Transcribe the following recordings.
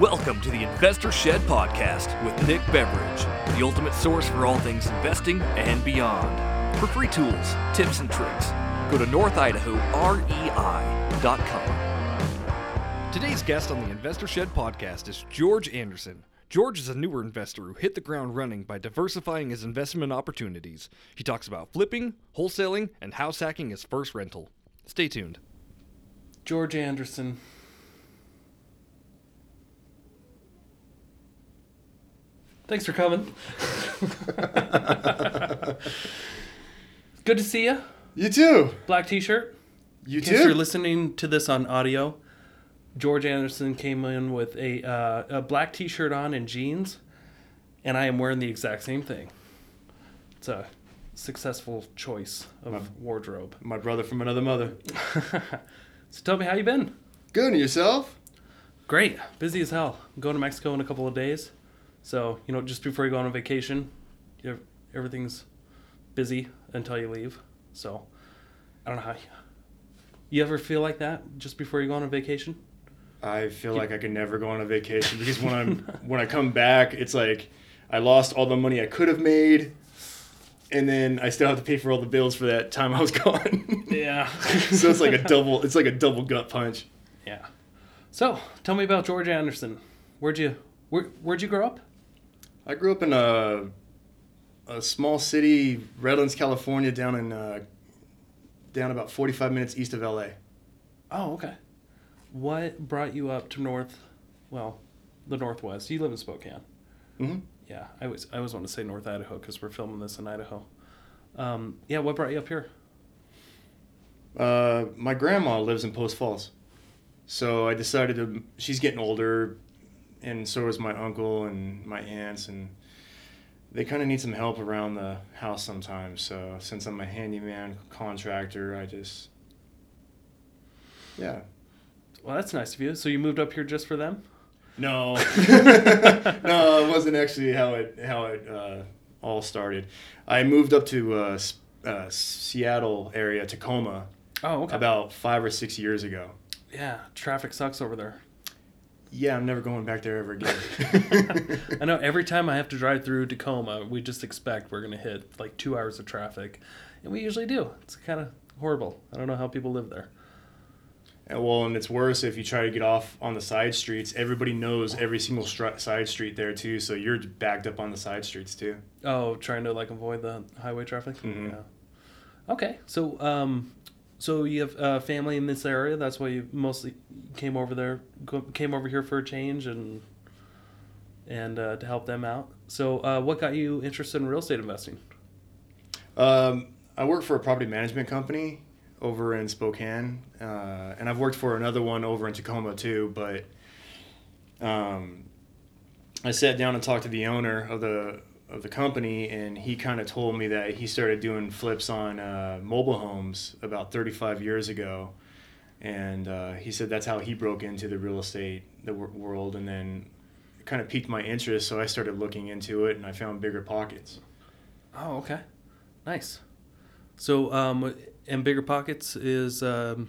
Welcome to the Investor Shed Podcast with Nick Beveridge, the ultimate source for all things investing and beyond. For free tools, tips, and tricks, go to northidahorei.com. Today's guest on the Investor Shed Podcast is George Anderson. George is a newer investor who hit the ground running by diversifying his investment opportunities. He talks about flipping, wholesaling, and house hacking his first rental. Stay tuned. George Anderson. Thanks for coming. Good to see you. You too. Black t-shirt. You In case you're listening to this on audio, George Anderson came in with a, uh, a black t-shirt on and jeans, and I am wearing the exact same thing. It's a successful choice of My- wardrobe. My brother from another mother. so tell me how you been. Good. And yourself? Great. Busy as hell. I'm going to Mexico in a couple of days. So, you know, just before you go on a vacation, you have, everything's busy until you leave. So, I don't know how you, you ever feel like that just before you go on a vacation? I feel like I can never go on a vacation because when I'm when I come back, it's like I lost all the money I could have made, and then I still have to pay for all the bills for that time I was gone. Yeah. so it's like a double. It's like a double gut punch. yeah. So, tell me about George Anderson. Where'd you where, where'd you grow up? I grew up in a a small city, Redlands, California, down in uh, down about 45 minutes east of LA. Oh, okay. What brought you up to North, well, the Northwest? You live in Spokane. Mm-hmm. Yeah, I always I always want to say North Idaho because we're filming this in Idaho. Um, yeah, what brought you up here? Uh, my grandma lives in Post Falls, so I decided to. She's getting older, and so is my uncle and my aunts, and they kind of need some help around the house sometimes. So since I'm a handyman contractor, I just, yeah. Well, that's nice of you. So you moved up here just for them? No, no, it wasn't actually how it how it uh, all started. I moved up to uh, uh, Seattle area, Tacoma, Oh, okay. about five or six years ago. yeah, traffic sucks over there. Yeah, I'm never going back there ever again. I know every time I have to drive through Tacoma, we just expect we're going to hit like two hours of traffic. And we usually do. It's kind of horrible. I don't know how people live there. And, well, and it's worse if you try to get off on the side streets. Everybody knows every single stri- side street there too, so you're backed up on the side streets too. Oh, trying to like avoid the highway traffic? Mhm. Yeah. Okay. So, um, so you have uh, family in this area. That's why you mostly came over there, came over here for a change and and uh, to help them out. So, uh, what got you interested in real estate investing? Um, I work for a property management company over in Spokane, uh, and I've worked for another one over in Tacoma too. But um, I sat down and talked to the owner of the of the company, and he kind of told me that he started doing flips on uh, mobile homes about 35 years ago, and uh, he said that's how he broke into the real estate the wor- world, and then it kind of piqued my interest, so I started looking into it, and I found BiggerPockets. Oh, okay, nice. So, um, and BiggerPockets is um,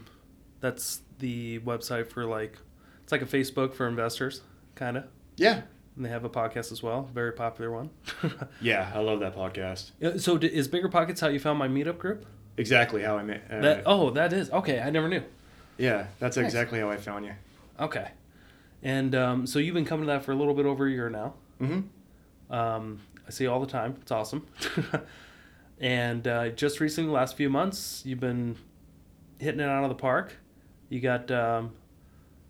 that's the website for like it's like a Facebook for investors, kind of. Yeah, And they have a podcast as well, very popular one. Yeah, I love that podcast. So, is BiggerPockets how you found my meetup group? Exactly how I met. Uh, That oh, that is okay. I never knew. yeah, that's Nice. exactly how I found you. Okay, and um, so you've been coming to that for a little bit over a year now. Mm-hmm. Um, I see you all the time. It's awesome. and uh, just recently, the last few months, you've been hitting it out of the park. You got um,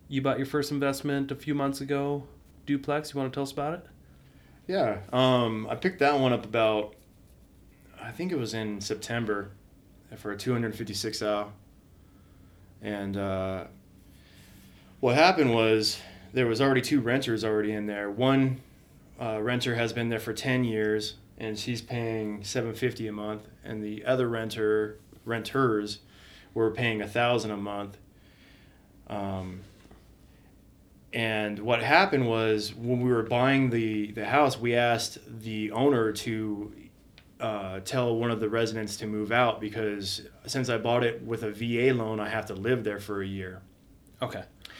you bought your first investment a few months ago, duplex. You want to tell us about it? Yeah, um, I picked that one up about, I think it was in September, for a 256 hour. And uh, what happened was there was already two renters already in there. One uh, renter has been there for 10 years, and she's paying 750 a month, and the other renter renters were paying a thousand a month. Um, and what happened was when we were buying the, the house, we asked the owner to uh, tell one of the residents to move out because since I bought it with a VA loan, I have to live there for a year. Okay. Do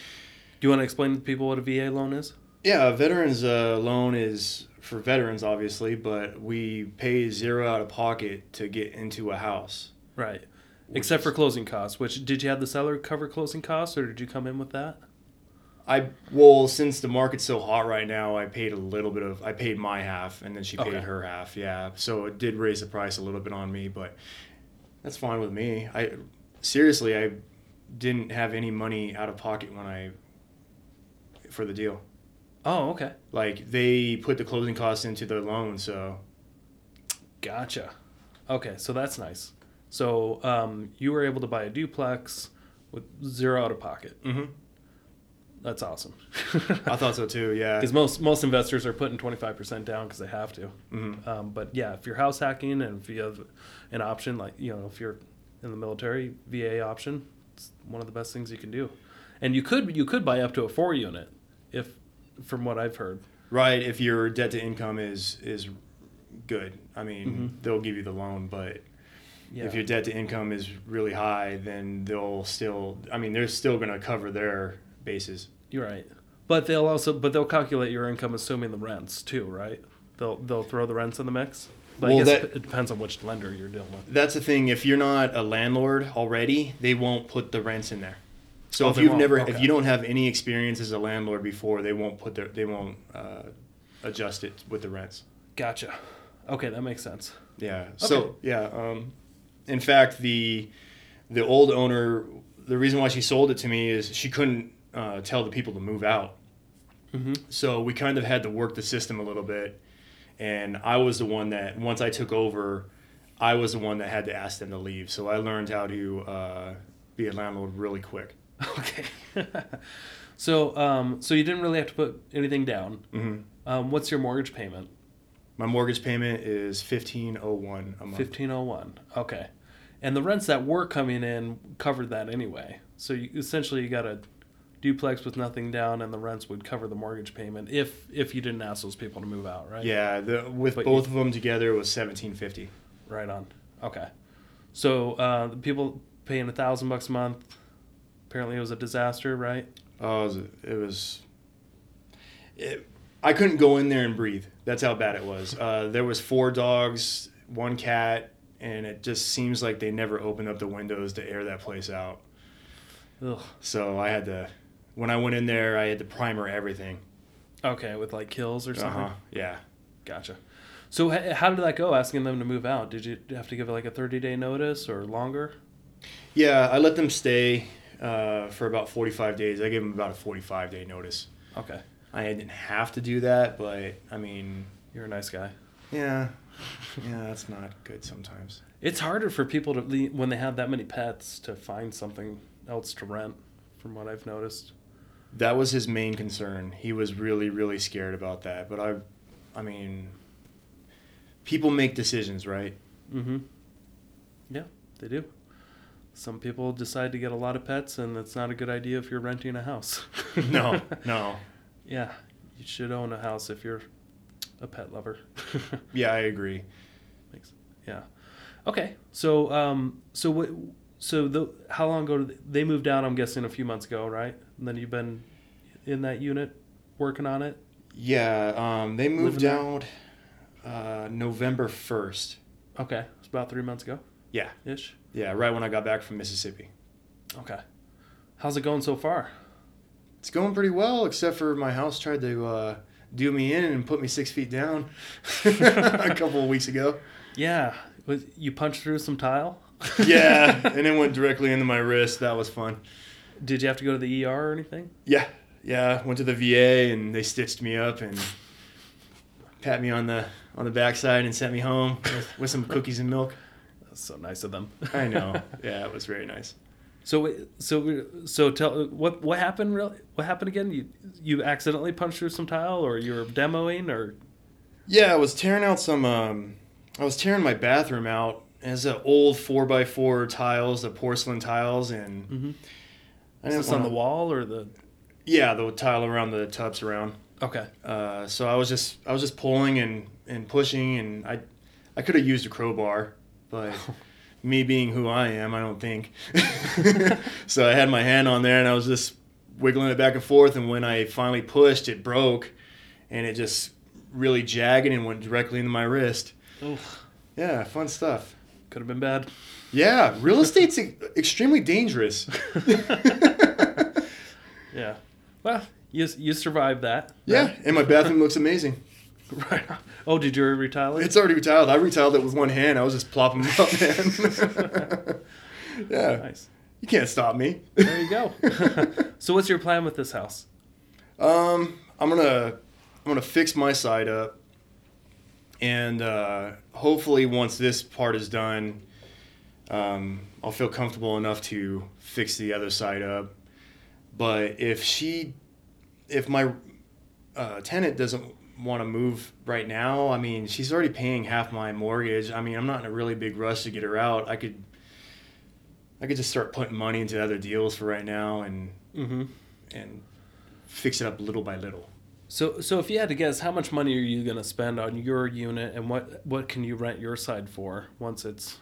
you want to explain to people what a VA loan is? Yeah, a veterans uh, loan is for veterans, obviously, but we pay zero out of pocket to get into a house. Right. Except for closing costs, which did you have the seller cover closing costs or did you come in with that? I well, since the market's so hot right now, I paid a little bit of I paid my half and then she paid Okay. her half. Yeah. So it did raise the price a little bit on me, but that's fine with me. I seriously, I didn't have any money out of pocket when I for the deal. Oh, okay. Like they put the closing costs into the loan, so Gotcha. Okay, so that's nice. So um, you were able to buy a duplex with zero out of pocket. mhm. That's awesome. I thought so too. Yeah. Because most most investors are putting twenty five percent down because they have to. Mhm. Um, but yeah, if you're house hacking and if you have an option like you know if you're in the military VA option, it's one of the best things you can do. And you could you could buy up to a four unit if from what I've heard. Right, if your debt to income is is good, I mean, Mhm. they'll give you the loan. But Yeah. if your debt to income is really high, then they'll still. I mean, they're still going to cover their bases. You're right. But they'll also but they'll calculate your income assuming the rents too, right? They'll they'll throw the rents in the mix. But Well, I guess that- it depends on which lender you're dealing with. That's the thing. If you're not a landlord already, they won't put the rents in there. So Oh, if you've won't? never, Okay. if you don't have any experience as a landlord before, they won't put their, they won't uh, adjust it with the rents. Gotcha. Okay, that makes sense. Yeah. Okay. So yeah. Um, in fact, the the old owner, the reason why she sold it to me is she couldn't uh, tell the people to move out. Mm-hmm. So we kind of had to work the system a little bit, and I was the one that once I took over, I was the one that had to ask them to leave. So I learned how to uh, be a landlord really quick. Okay. so um so you didn't really have to put anything down. hmm Um, what's your mortgage payment? My mortgage payment is fifteen oh one a month. Fifteen oh one. Okay. And the rents that were coming in covered that anyway. So you, essentially, you got a duplex with nothing down, and the rents would cover the mortgage payment if if you didn't ask those people to move out, right? Yeah, the, with But both you- of them together it was seventeen fifty. Right on. Okay. So uh, the people paying a thousand bucks a month. Apparently, it was a disaster, right? Oh, it was. It was it, I couldn't go in there and breathe. That's how bad it was. Uh, there was four dogs, one cat, and it just seems like they never opened up the windows to air that place out. Ugh. So I had to. When I went in there, I had to primer everything. Okay, with like Kilz or something. Uh-huh. Yeah. Gotcha. So h- how did that go? Asking them to move out? Did you have to give like a thirty day notice or longer? Yeah, I let them stay uh, for about 45 days. I gave them about a 45 day notice. Okay, I didn't have to do that, but I mean, you're a nice guy. yeah, yeah, that's not good sometimes. It's harder for people to le- when they have that many pets to find something else to rent, from what I've noticed. That was his main concern. He was really, really scared about that. But I, I mean, people make decisions, right? Mm-hmm. Yeah, they do. Some people decide to get a lot of pets, and it's not a good idea if you're renting a house. no, no. Yeah, you should own a house if you're a pet lover. Yeah, I agree. Makes, yeah. Okay. So, um, so what? So the how long ago did they, they moved out? I'm guessing a few months ago, right? And then you've been in that unit working on it. Yeah, um, they moved Living out uh, November 1st. Okay, it's about three months ago, Yeah, ish. yeah, right when I got back from Mississippi. Okay. How's it going so far? It's going pretty well, except for my house tried to uh, do me in and put me six feet down a couple of weeks ago. Yeah, you punched through some tile? Yeah, and it went directly into my wrist. That was fun. Did you have to go to the ER or anything? Yeah, yeah. Went to the VA and they stitched me up and pat me on the on the backside and sent me home with, with some cookies and milk. That's so nice of them. I know. Yeah, it was very nice. So, so, so tell what what happened? Really, what happened again? You you accidentally punched through some tile, or you were demoing, or Yeah, I was tearing out some. Um, I was tearing my bathroom out. It's an old four by four tiles, the porcelain tiles, and mm-hmm. I is this on the wall or the? Yeah, the tile around the tubs around. Okay. Uh, so I was just I was just pulling and, and pushing and I I could have used a crowbar, but me being who I am, I don't think. so I had my hand on there and I was just wiggling it back and forth, and when I finally pushed, it broke, and it just really jagged and went directly into my wrist. Oof, Yeah, fun stuff. Could have been bad. Yeah, real estate's extremely dangerous. Yeah. Well, you you survived that. Yeah, and my bathroom looks amazing. Right. Oh, did you retile it? It's already retiled. I retiled it with one hand. I was just plopping them up, man. yeah, Nice. you can't stop me. There you go. so, what's your plan with this house? Um, I'm gonna I'm gonna fix my side up, and uh, hopefully once this part is done, um, I'll feel comfortable enough to fix the other side up. But if she, if my uh, tenant doesn't want to move right now, I mean, she's already paying half my mortgage. I mean, I'm not in a really big rush to get her out. I could, I could just start putting money into other deals for right now and Mm-hmm. and fix it up little by little. So, so if you had to guess, how much money are you going to spend on your unit, and what what can you rent your side for once it's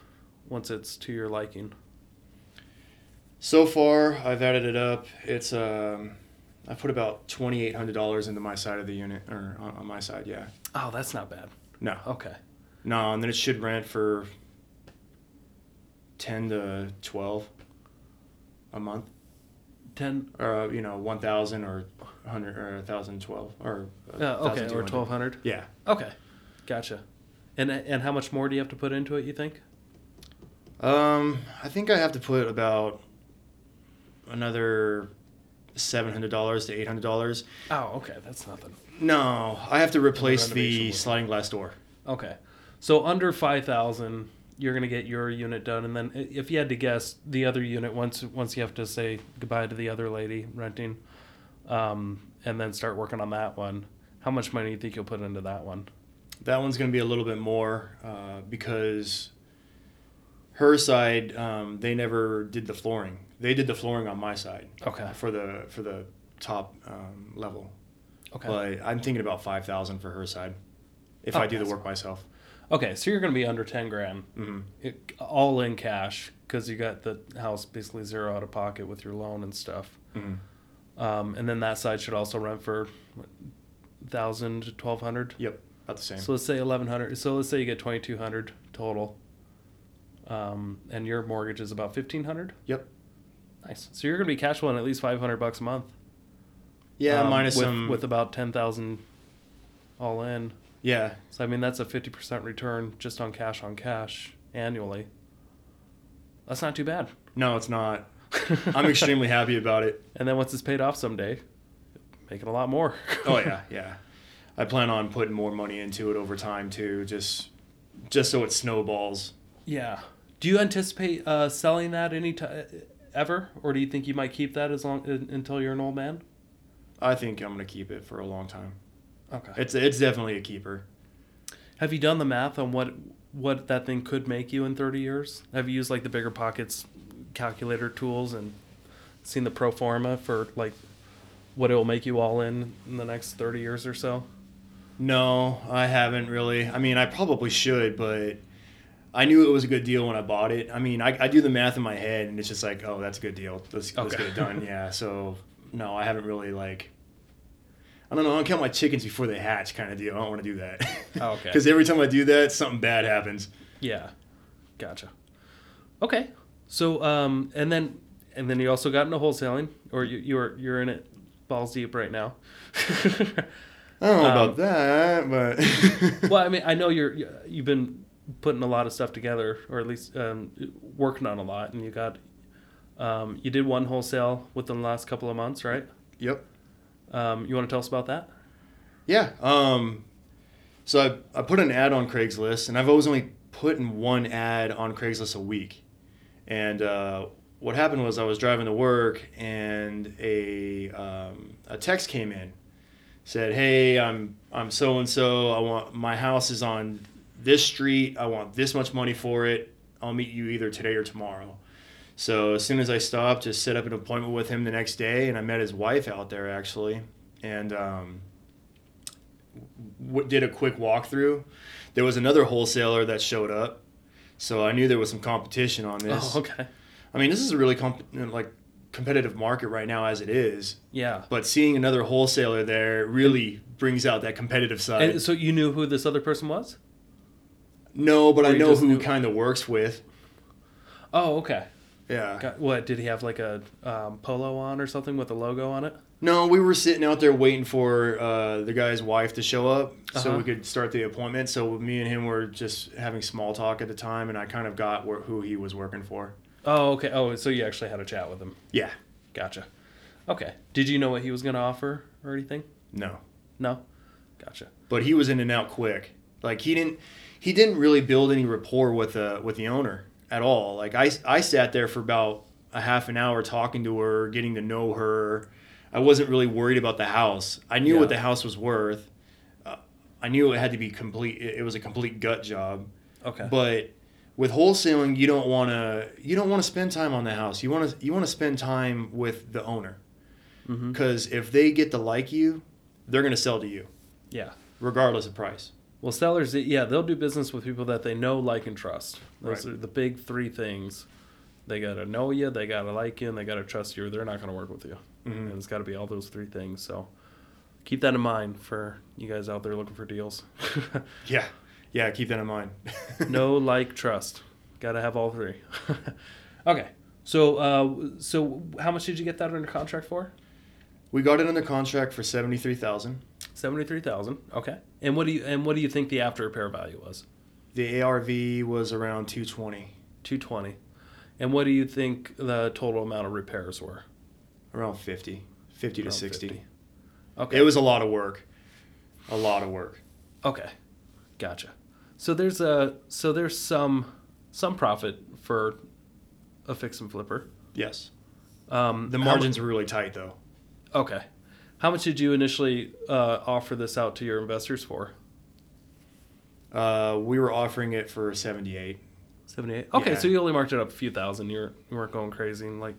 once it's to your liking? So far, I've added it up. It's um, I put about twenty eight hundred dollars into my side of the unit, or on, on my side, yeah. Oh, that's not bad. No, Okay. no, and then it should rent for ten to twelve a month, Ten. or uh, you know, one thousand or hundred or thousand twelve or uh, okay, or 1,200. Yeah, Okay, gotcha. And and how much more do you have to put into it? You think? um, I think I have to put about another seven hundred dollars to eight hundred dollars. Oh, okay, that's nothing. No, I have to replace the sliding glass door. Okay, so under five thousand, you're gonna get your unit done, and then if you had to guess, the other unit once once you have to say goodbye to the other lady renting, um, and then start working on that one. How much money do you think you'll put into that one? That one's going to be a little bit more uh, because her side um, they never did the flooring. They did the flooring on my side Okay. for the for the top um, level. Okay. But I'm thinking about five thousand for her side if Oh, I do the work myself. Okay, so you're gonna be under ten grand, hmm it, all in cash, because you got the house basically zero out of pocket with your loan and stuff. hmm Um, and then that side should also rent for thousand to twelve hundred. Yep, about the same. So let's say eleven hundred. So let's say you get twenty two hundred total. Um, and your mortgage is about fifteen hundred. Yep. Nice. So you're gonna be cash flowing at least five hundred bucks a month. yeah, um, minus with, some. with about ten thousand all in. Yeah, So I mean that's a fifty percent return just on cash on cash annually. That's not too bad. no, it's not. I'm extremely happy about it. And then once it's paid off someday, making a lot more. Oh yeah, yeah. I plan on putting more money into it over time too, just just so it snowballs. Yeah. Do you anticipate uh, selling that any time ever, or do you think you might keep that as long uh, until you're an old man? I think I'm gonna keep it for a long time. Okay. It's it's definitely a keeper. Have you done the math on what what that thing could make you in 30 years? Have you used like the BiggerPockets calculator tools and seen the pro forma for like what it will make you all in in the next 30 years or so? No, I haven't really. I mean, I probably should, but I knew it was a good deal when I bought it. I mean, I, I do the math in my head, and it's just like, oh, that's a good deal. Let's, let's get it done. Yeah. So no, I haven't really like. I don't know. I don't count my chickens before they hatch, kind of deal. I don't want to do that. Oh, okay. Because every time I do that, something bad happens. Yeah. Gotcha. Okay. So um and then and then you also got into wholesaling or you you're you're in it balls deep right now. I don't know Um, about that, but well, I mean, I know you're you- you've been putting a lot of stuff together, or at least um, working on a lot, and you got um, you did one wholesale within the last couple of months, right? yep. Um, you want to tell us about that? Yeah. Um, so I, I put an ad on Craigslist, and I've always only put in one ad on Craigslist a week. And uh, what happened was I was driving to work, and a um, a text came in, said, "Hey, I'm I'm so and so. I want my house is on this street. I want this much money for it. I'll meet you either today or tomorrow." So as soon as I stopped, just set up an appointment with him the next day, and I met his wife out there actually, and um, w- did a quick walkthrough. There was another wholesaler that showed up, so I knew there was some competition on this. Oh, okay. I mean, this is a really comp- like competitive market right now as it is. Yeah. But seeing another wholesaler there really brings out that competitive side. And so you knew who this other person was? no, but Or I know who kind of works with. Oh, okay. Yeah. Got, what did he have like a um, polo on or something with a logo on it? No, we were sitting out there waiting for uh, the guy's wife to show up so Uh-huh. we could start the appointment. So me and him were just having small talk at the time, and I kind of got where, who he was working for. Oh, okay. Oh, so you actually had a chat with him. Yeah. Gotcha. Okay. Did you know what he was going to offer or anything? No. No. Gotcha. But he was in and out quick. Like he didn't he didn't really build any rapport with the with the owner at all. Like I I sat there for about a half an hour talking to her, getting to know her. I wasn't really worried about the house. I knew Yeah. what the house was worth. Uh, I knew it had to be complete. It it was a complete gut job. Okay. But with wholesaling, you don't want to you don't want to spend time on the house. You want to you want to spend time with the owner because if they get to like you, they're going to sell to you Yeah. regardless of price. Well, sellers, yeah, they'll do business with people that they know, like, and trust. Those Right. are the big three things. They gotta know you, they gotta like you, and they gotta trust you. Or they're not gonna work with you. Mhm. And it's got to be all those three things. So keep that in mind for you guys out there looking for deals. Yeah, yeah. Keep that in mind. no, like, trust. Got to have all three. okay. So, uh, so how much did you get that under contract for? we got it under contract for seventy three thousand. Seventy-three thousand. Okay. And what do you and what do you think the after repair value was? The ARV was around 220. 220. And what do you think the total amount of repairs were? around 50, 50 to sixty. 50. Okay. It was a lot of work, a lot of work. Okay, gotcha. So there's a so there's some some profit for a fix and flipper. Yes, Um, the margins were really tight though. okay, how much did you initially uh, offer this out to your investors for? Uh, we were offering it for seventy eight. Seventy eight. Okay, Yeah. so you only marked it up a few thousand. You're you weren't going crazy and like,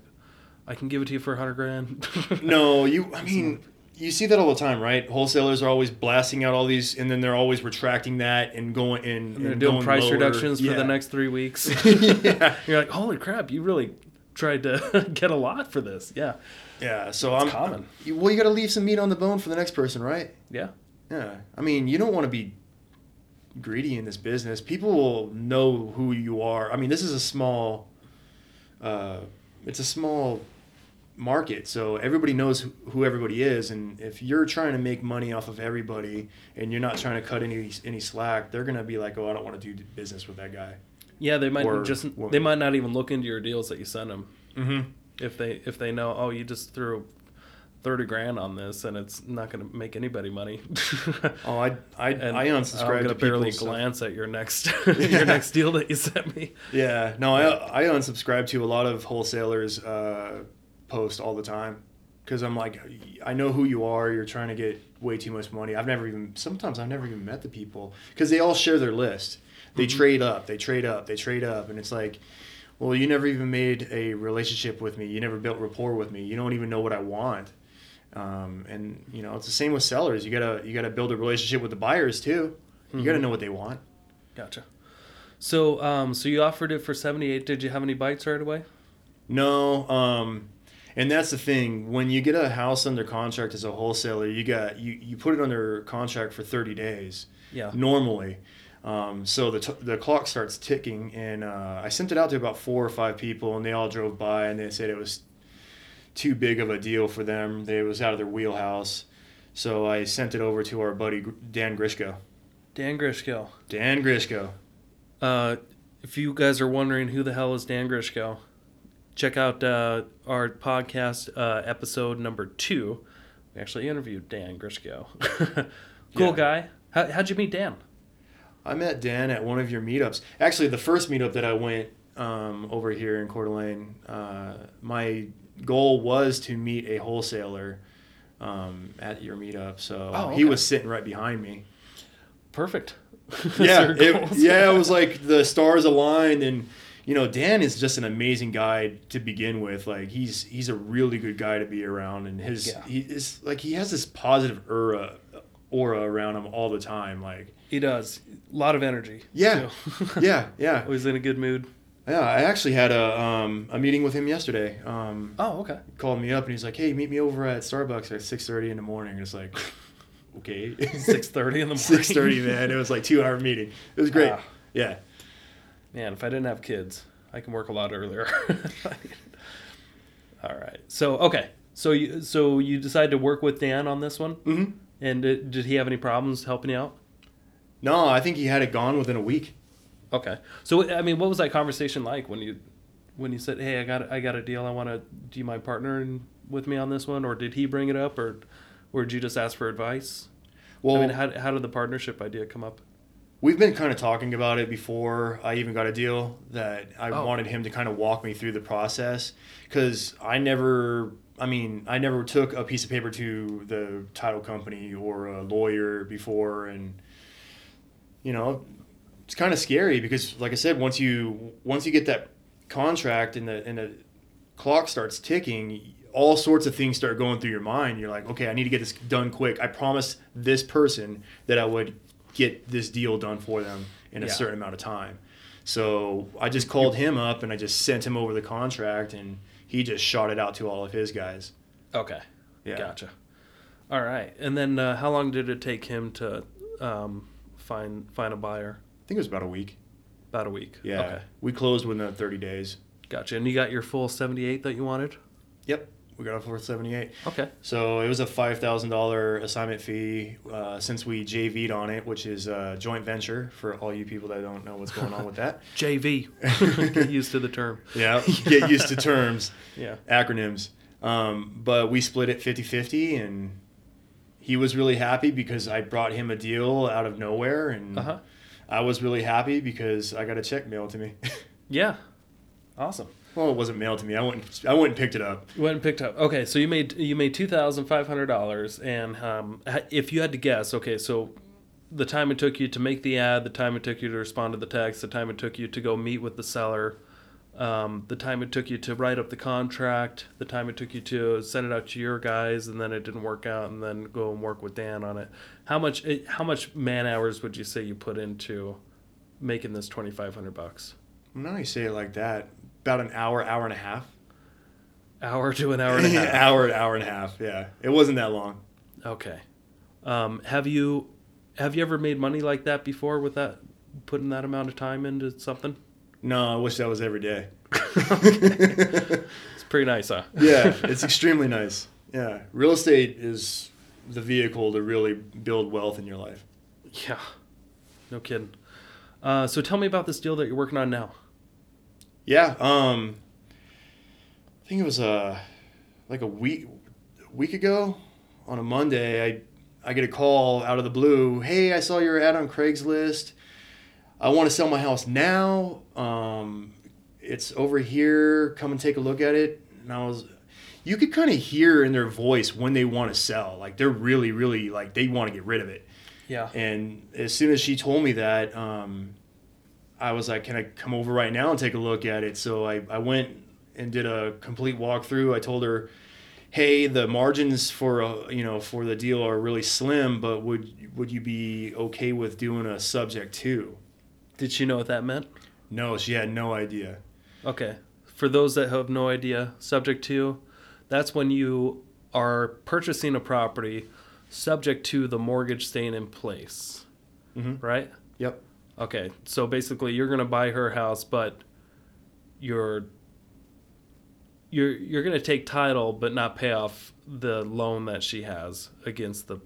I can give it to you for a hundred grand. No, you. I mean, you see that all the time, right? Wholesalers are always blasting out all these, and then they're always retracting that and going and, And they're and doing going price lower. reductions for the next three weeks. yeah, You're like, holy crap! You really tried to get a lot for this. Yeah, yeah. So It's I'm common. you- well, you got to leave some meat on the bone for the next person, right? yeah. Yeah. I mean, you don't want to be greedy in this business. People will know who you are. I mean, this is a small, uh, it's a small market, so everybody knows who, who everybody is. And if you're trying to make money off of everybody and you're not trying to cut any any slack, they're gonna be like, oh, I don't want to do business with that guy. Yeah, they might Or just woman. they might not even look into your deals that you send them Mm-hmm. if they if they know oh you just threw thirty grand on this and it's not going to make anybody money. Oh, I I, and I I'm gonna to barely glance at your next your next deal that you sent me. Yeah, no, I I unsubscribe to a lot of wholesalers uh, post all the time because I'm like, I know who you are. You're trying to get way too much money. I've never even sometimes I've never even met the people because they all share their list. They Mhm. trade up, they trade up, they trade up, and it's like, well, you never even made a relationship with me. You never built rapport with me. You don't even know what I want. Um, and you know, it's the same with sellers. You gotta you gotta build a relationship with the buyers too. You gotta Mhm. know what they want. Gotcha. So um so you offered it for seventy eight. Did you have any bites right away? No, um, and that's the thing. When you get a house under contract as a wholesaler, you got you, you put it under contract for thirty days Yeah. normally. Um, so the, t- the clock starts ticking, and uh, I sent it out to about four or five people, and they all drove by, and they said it was too big of a deal for them. They, it was out of their wheelhouse. So I sent it over to our buddy Dan Grishko. Dan Grishko. Dan Grishko. Uh, if you guys are wondering who the hell is Dan Grishko, check out uh, our podcast uh, episode number two. We actually interviewed Dan Grishko. cool Yeah. guy. How, how'd you meet Dan? I met Dan at one of your meetups. Actually, the first meetup that I went um, over here in Coeur d'Alene, uh, my goal was to meet a wholesaler um, at your meetup. So Oh, he was sitting right behind me. Perfect. yeah, it, yeah, it was like the stars aligned, and you know, Dan is just an amazing guy to begin with. Like he's he's a really good guy to be around, and his Yeah. he is like he has this positive aura aura around him all the time. Like He does. A lot of energy. Yeah. yeah, yeah. Always in a good mood. Yeah, I actually had a um, a meeting with him yesterday. Um, Oh, okay. he called me up and he's like, "Hey, meet me over at Starbucks at six thirty in the morning." It's like, okay, Six thirty in the morning. Six thirty, man. It was like two hour meeting. It was great. Ah. Yeah. Man, if I didn't have kids, I can work a lot earlier. All right. So okay. So you so you decided to work with Dan on this one, hmm and did, did he have any problems helping you out? No, I think he had it gone within a week. Okay. So I mean, what was that conversation like when you when you said, "Hey, I got I got a deal. I want to. Do you mind partnering with me on this one?" Or did he bring it up, or or did you just ask for advice? Well, I mean, how how did the partnership idea come up? we've been kind of talking about it before I even got a deal that I Oh. wanted him to kind of walk me through the process because I never, I mean, I never took a piece of paper to the title company or a lawyer before, and you know, it's kind of scary because, like I said, once you once you get that contract and the and the clock starts ticking. All sorts of things start going through your mind. You're like, okay, I need to get this done quick. I promised this person that I would get this deal done for them in a Yeah. certain amount of time. So I just called him up and I just sent him over the contract and he just shot it out to all of his guys. Okay. Yeah. Gotcha. All right. And then uh, how long did it take him to um, find find a buyer? I think it was about a week. About a week. Yeah. Okay. We closed within 30 days. Gotcha. And you got your full seventy eight that you wanted. Yep. We got it for 78. Okay. So it was a $5,000 assignment fee uh, since we JV'd on it, which is a joint venture for all you people that don't know what's going on with that. JV. Get used to the term. Yeah. Get used to terms. Yeah. acronyms. Um, but we split it 50 50, and he was really happy because I brought him a deal out of nowhere. And Uh huh. I was really happy because I got a check mailed to me. Yeah. Awesome. well, it wasn't mailed to me. I went, I went and picked it up. You went and picked up. Okay, so you made you made two thousand five hundred dollars, and um, if you had to guess, okay, so the time it took you to make the ad, the time it took you to respond to the text, the time it took you to go meet with the seller, um, the time it took you to write up the contract, the time it took you to send it out to your guys, and then it didn't work out, and then go and work with Dan on it. How much how much man hours would you say you put into making this twenty five hundred bucks? Now you say it like that. About an hour, hour and a half. Hour to an hour and a half. hour, hour and a half. Yeah, it wasn't that long. Okay. Um, have you have you ever made money like that before with that putting that amount of time into something? No, I wish that was every day. It's pretty nice, huh? yeah, it's extremely nice. Yeah, real estate is the vehicle to really build wealth in your life. Yeah. No kidding. Uh, so tell me about this deal that you're working on now. Yeah, um, I think it was uh, like a week week ago on a Monday. I I get a call out of the blue. Hey, I saw your ad on Craigslist. I want to sell my house now. Um, it's over here. Come and take a look at it. And I was, you could kind of hear in their voice when they want to sell. Like they're really, really like they want to get rid of it. Yeah. And as soon as she told me that, um, I was like, "Can I come over right now and take a look at it?" So I, I went and did a complete walkthrough. I told her, "Hey, the margins for a, you know for the deal are really slim, but would would you be okay with doing a subject to?" Did she know what that meant? No, she had no idea. Okay. For those that have no idea, subject to, that's when you are purchasing a property subject to the mortgage staying in place, Mhm. right? Yep. Okay, so basically you're gonna buy her house, but you're you're you're gonna take title, but not pay off the loan that she has against the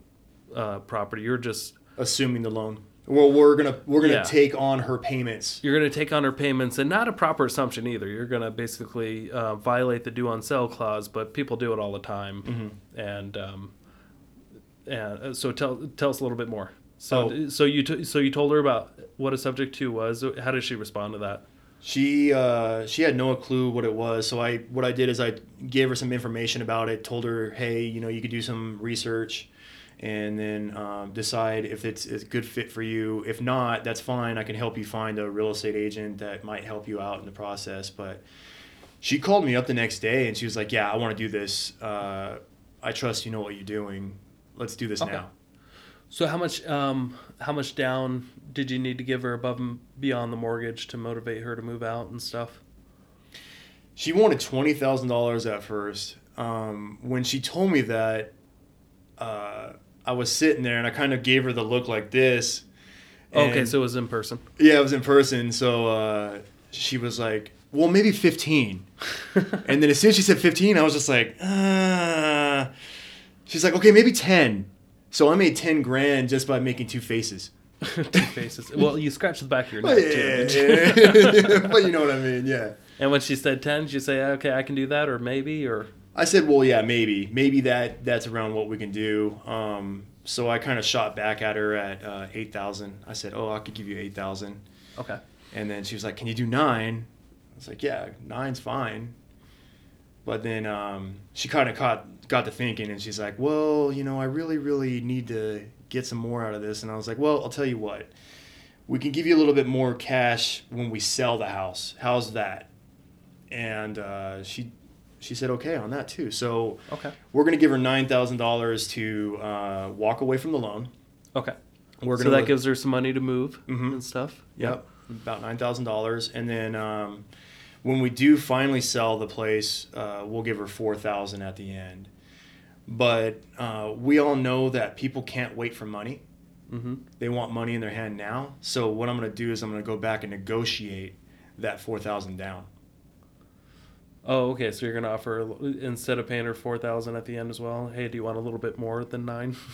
uh, property. You're just Assuming the loan. Well, we're gonna we're gonna Yeah. take on her payments. you're gonna take on her payments, and not a proper assumption either. You're gonna basically uh, violate the due on sale clause, but people do it all the time. Mm-hmm. And um, and uh, so tell tell us a little bit more. So Oh. so you t- so you told her about what a subject to was. How did she respond to that? She uh, she had no clue what it was. So I what I did is I gave her some information about it. Told her, hey, you know, you could do some research, and then um, decide if it's a good fit for you. If not, that's fine. I can help you find a real estate agent that might help you out in the process. But she called me up the next day and she was like, yeah, I want to do this. Uh, I trust you know what you're doing. Let's do this Okay. now. So how much um how much down did you need to give her above and beyond the mortgage to motivate her to move out and stuff? She wanted twenty thousand dollars at first. Um, when she told me that, uh, I was sitting there and I kind of gave her the look like this. okay, so it was in person. yeah, it was in person. So uh, she was like, "Well, maybe 15. and then as soon as she said fifteen, I was just like, uh. She's like, "Okay, maybe 10. So I made ten grand just by making two faces. Two faces. Well, you scratched the back of your neck But, too. yeah, you? yeah. but you know what I mean, yeah. And when she said ten, did you say, "Okay, I can do that," or maybe, or I said, well, yeah, maybe, maybe that that's around what we can do. Um, so I kind of shot back at her at uh, eight thousand. I said, oh, I could give you eight thousand, okay, and then she was like, can you do nine? I was like, yeah, nine's fine. But then um, she kind of caught got to thinking, and she's like, well, you know, I really, really need to get some more out of this. And I was like, well, I'll tell you what, we can give you a little bit more cash when we sell the house. How's that? And uh, she she said okay on that too. So okay, we're gonna give her nine thousand dollars to uh, walk away from the loan. okay. We're so that gives her some money to move Mhm. and stuff. Yep, about nine thousand dollars, and then um, when we do finally sell the place, uh, we'll give her four thousand at the end. But uh, we all know that people can't wait for money; Mm-hmm. they want money in their hand now. So what I'm gonna do is I'm gonna go back and negotiate that four thousand down. Oh, okay. So you're gonna offer instead of paying her four thousand at the end as well. Hey, do you want a little bit more than nine?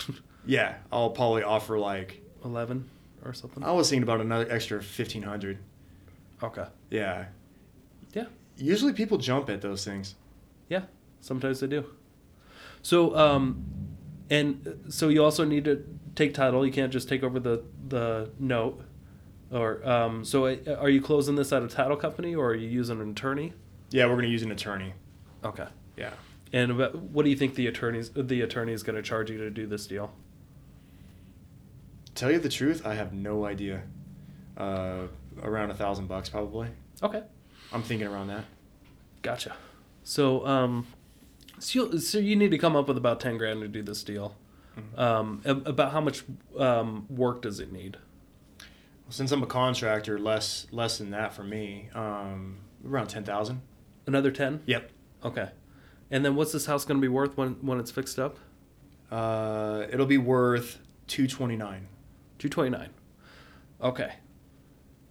Yeah, I'll probably offer like Eleven or something. I was thinking about another extra fifteen hundred. Okay. Yeah. Yeah. Usually people jump at those things. Yeah. Sometimes they do. So, um, and so you also need to take title. You can't just take over the the note. Or um, so, uh, are you closing this at a title company, or are you using an attorney? Yeah, we're gonna use an attorney. Okay. Yeah. And about, what do you think the attorneys the attorney is going to charge you to do this deal? Tell you the truth, I have no idea. Uh, around a thousand bucks probably. Okay. I'm thinking around that. Gotcha. So, um, so you, so you need to come up with about ten grand to do this deal. Um, ab- about how much um, work does it need? Since I'm a contractor, less less than that for me. Um, around ten thousand. Another ten. Yep. Okay. And then what's this house going to be worth when when it's fixed up? Uh, it'll be worth two twenty nine. Two twenty nine. Okay.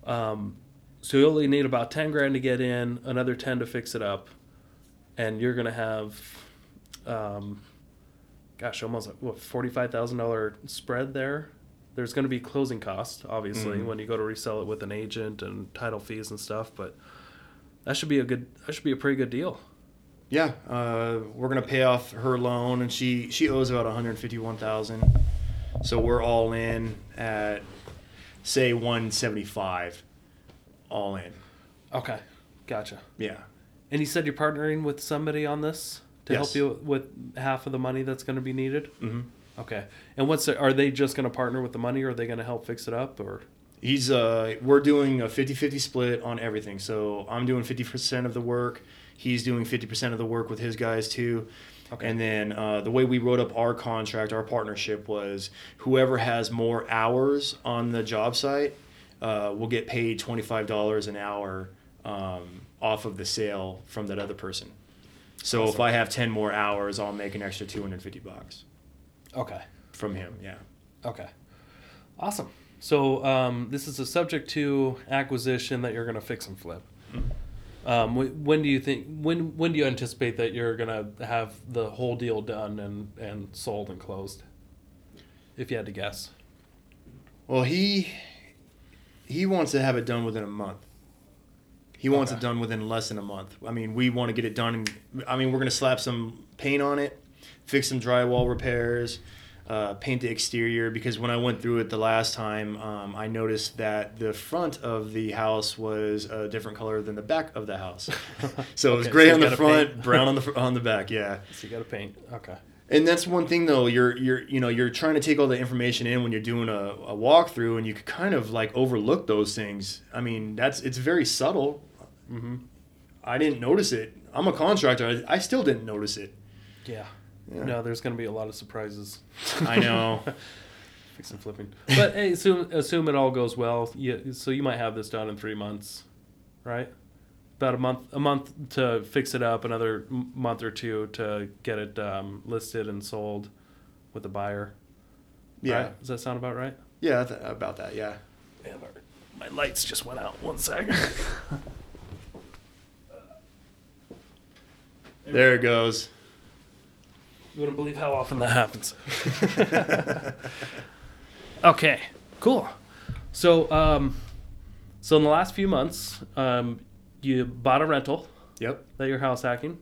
Um, so you only need about ten grand to get in, another ten to fix it up, and you're gonna have, um, gosh, almost like, what forty five thousand dollar spread there. There's going to be closing costs, obviously, Mhm. when you go to resell it with an agent and title fees and stuff. But that should be a good. That should be a pretty good deal. Yeah, uh, we're gonna pay off her loan, and she she owes about one hundred fifty one thousand. So we're all in at say one seventy five, all in. Okay, gotcha. Yeah. And you said you're partnering with somebody on this to help you with half of the money that's going to be needed. Mm-hmm. Okay. And what's the, are they just going to partner with the money, or are they going to help fix it up, or? He's uh we're doing a 50-50 split on everything. So I'm doing 50% of the work. He's doing 50% of the work with his guys too. Okay. And then uh, the way we wrote up our contract, our partnership was whoever has more hours on the job site uh, will get paid $25 an hour um, off of the sale from that other person. So if I have 10 more hours, I'll make an extra 250 bucks Okay. from him. Yeah. Okay. Awesome. So um, this is a subject to acquisition that you're going to fix and flip. Um, when do you think? When when do you anticipate that you're going to have the whole deal done and and sold and closed? If you had to guess. Well, he he wants to have it done within a month. He wants Okay. it done within less than a month. I mean, we want to get it done. In, I mean, we're gonna slap some paint on it, fix some drywall repairs, uh, paint the exterior. Because when I went through it the last time, um, I noticed that the front of the house was a different color than the back of the house. so it was Okay, gray so on the front, paint. brown on the on the back. Yeah. So you got to paint. Okay. And that's one thing though. You're you're you know you're trying to take all the information in when you're doing a, a walkthrough, and you could kind of like overlook those things. I mean, that's it's very subtle. Mm-hmm. I didn't notice it. I'm a contractor. I, I still didn't notice it. Yeah. Yeah. No, there's going to be a lot of surprises. I know. fix and flipping. But hey, assume assume it all goes well. You, so you might have this done in three months, right? About a month, a month to fix it up, another month or two to get it um, listed and sold with a buyer. Yeah. Right? Does that sound about right? Yeah, th- about that. Yeah. Yeah, my lights just went out. One sec. There it goes. You wouldn't believe how often that happens. okay, cool. So, um, so in the last few months, um, you bought a rental Yep. that you're house hacking.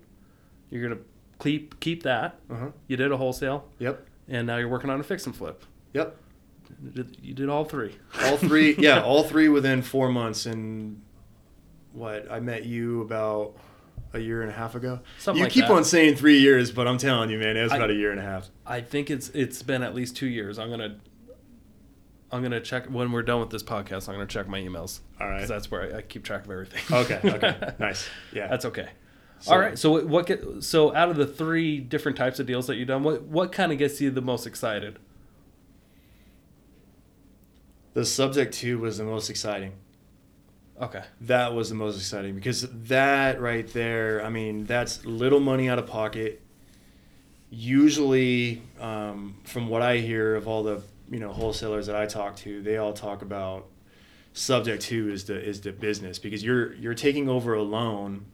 You're gonna keep keep that. Uh huh. You did a wholesale, Yep. and now you're working on a fix and flip. Yep. You did, you did all three. All three. yeah, all three within four months. And what? I met you about a year and a half ago. Something you like keep that. on saying three years, but I'm telling you, man, it was I- about a year and a half. I think it's it's been at least two years. I'm gonna I'm gonna check when we're done with this podcast. I'm gonna check my emails All right. that's where I, I keep track of everything. Okay. Okay. nice. Yeah. That's okay. So- All right. So what- what get so out of the three different types of deals that you've done, what what kind of gets you the most excited? The subject to was the most exciting. Okay. That was the most exciting because that right there, I mean, that's little money out of pocket. Usually, um, from what I hear of all the you know wholesalers that I talk to, they all talk about subject to is the is the business because you're you're taking over a loan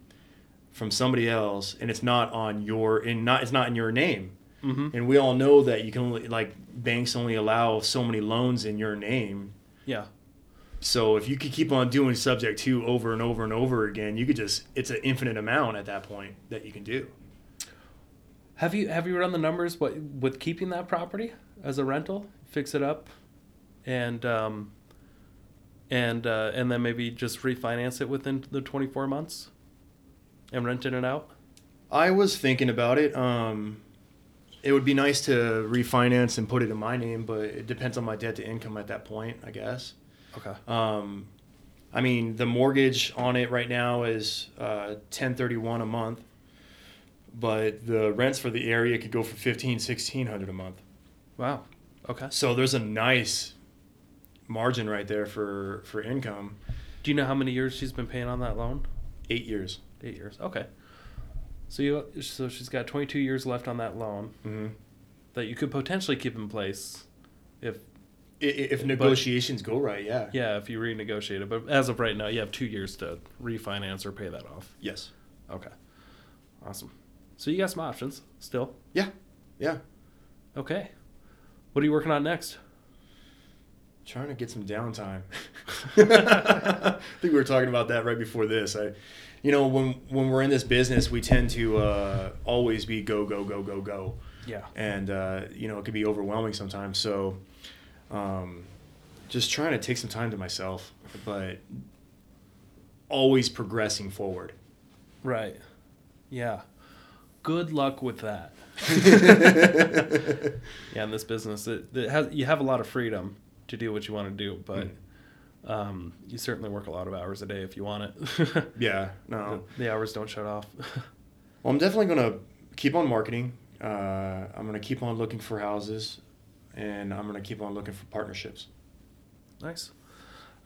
from somebody else and it's not on your in not it's not in your name. Mm-hmm. And we all know that you can only like banks only allow so many loans in your name. Yeah. So if you could keep on doing subject to over and over and over again, you could just it's an infinite amount at that point that you can do. Have you have you run the numbers what with keeping that property as a rental, fix it up, and um, and uh, and then maybe just refinance it within the 24 months, and renting it out? I was thinking about it. Um, it would be nice to refinance and put it in my name, but it depends on my debt to income at that point, I guess. Okay. Um, I mean, the mortgage on it right now is uh, ten thirty one a month, but the rents for the area could go for fifteen, sixteen hundred a month. Wow. Okay. So there's a nice margin right there for for income. Do you know how many years she's been paying on that loan? Eight years. Eight years. Okay. So you so she's got 22 years left on that loan Mm-hmm. that you could potentially keep in place if If negotiations go right, yeah. yeah if you renegotiate it. But as of right now, you have two years to refinance or pay that off. Yes. Okay. Awesome. So you got some options still. Yeah. Yeah. Okay. What are you working on next? Trying to get some downtime. I think we were talking about that right before this. I, you know, when when we're in this business, we tend to uh, always be go go go go go, Yeah. and uh, you know it can be overwhelming sometimes. So, um, just trying to take some time to myself, but always progressing forward. Right. Yeah. Good luck with that. yeah, in this business, it, it has you have a lot of freedom to do what you want to do, but um, you certainly work a lot of hours a day if you want it. Yeah. No. the, the hours don't shut off. Well, I'm definitely gonna keep on marketing. Uh, I'm gonna keep on looking for houses, and I'm gonna keep on looking for partnerships. nice.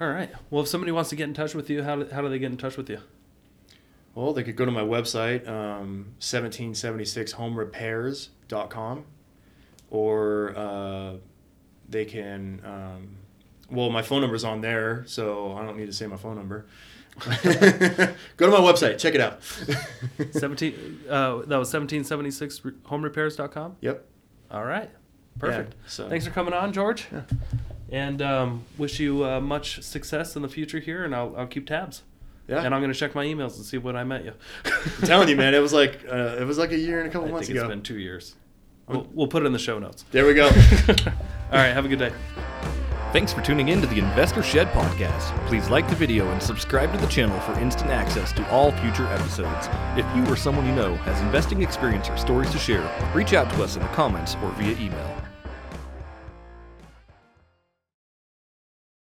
All right. Well, if somebody wants to get in touch with you, how do, how do they get in touch with you? Well, they could go to my website, um, 1776homerepairs.com, or uh, they can. Um, well, my phone number's on there, so I don't need to say my phone number. go to my website, check it out. 17 uh, that was 1776homerepairs.com. Yep. All right. Perfect. Yeah, so Thanks for coming on, George. Yeah. And um, wish you uh, much success in the future here, and I'll, I'll keep tabs. Yeah, And I'm going to check my emails and see when I met you. I'm telling you, man, it was like uh, it was like a year and a couple I months think ago. it's been two years. We'll, we'll put it in the show notes. There we go. All right. Have a good day. Thanks for tuning in to the Investor Shed podcast. Please like the video and subscribe to the channel for instant access to all future episodes. If you or someone you know has investing experience or stories to share, reach out to us in the comments or via email.